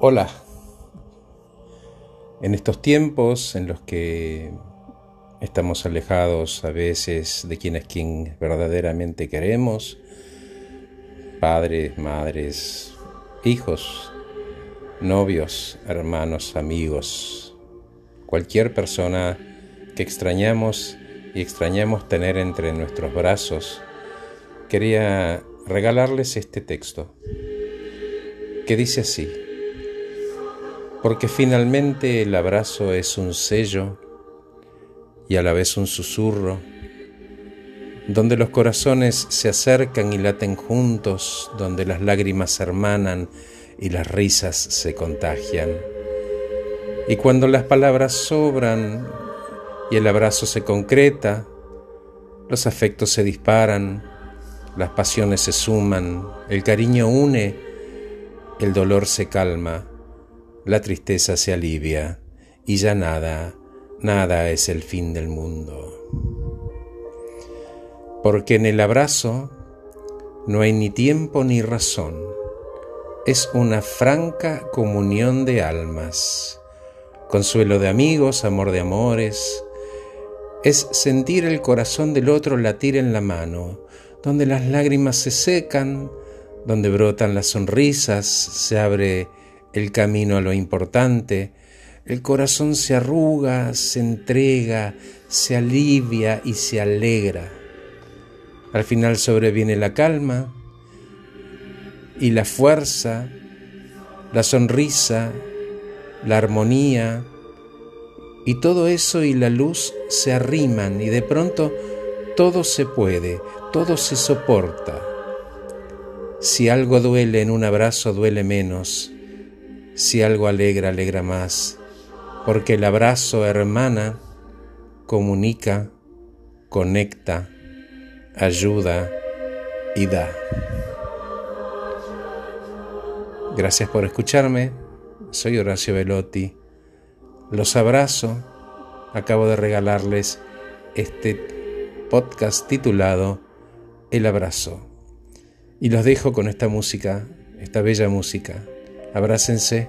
Hola. En estos tiempos en los que estamos alejados a veces de quienes quien verdaderamente queremos, padres, madres, hijos, novios, hermanos, amigos, cualquier persona que extrañamos y extrañamos tener entre nuestros brazos, quería regalarles este texto que dice así porque finalmente el abrazo es un sello y a la vez un susurro, donde los corazones se acercan y laten juntos, donde las lágrimas se hermanan y las risas se contagian. Y cuando las palabras sobran y el abrazo se concreta, los afectos se disparan, las pasiones se suman, el cariño une, el dolor se calma la tristeza se alivia y ya nada, nada es el fin del mundo. Porque en el abrazo no hay ni tiempo ni razón, es una franca comunión de almas, consuelo de amigos, amor de amores, es sentir el corazón del otro latir en la mano, donde las lágrimas se secan, donde brotan las sonrisas, se abre el camino a lo importante, el corazón se arruga, se entrega, se alivia y se alegra. Al final sobreviene la calma y la fuerza, la sonrisa, la armonía, y todo eso y la luz se arriman y de pronto todo se puede, todo se soporta. Si algo duele en un abrazo, duele menos si algo alegra, alegra más, porque el abrazo hermana comunica, conecta, ayuda y da. Gracias por escucharme, soy Horacio Velotti, los abrazo, acabo de regalarles este podcast titulado El abrazo. Y los dejo con esta música, esta bella música. Abrácense.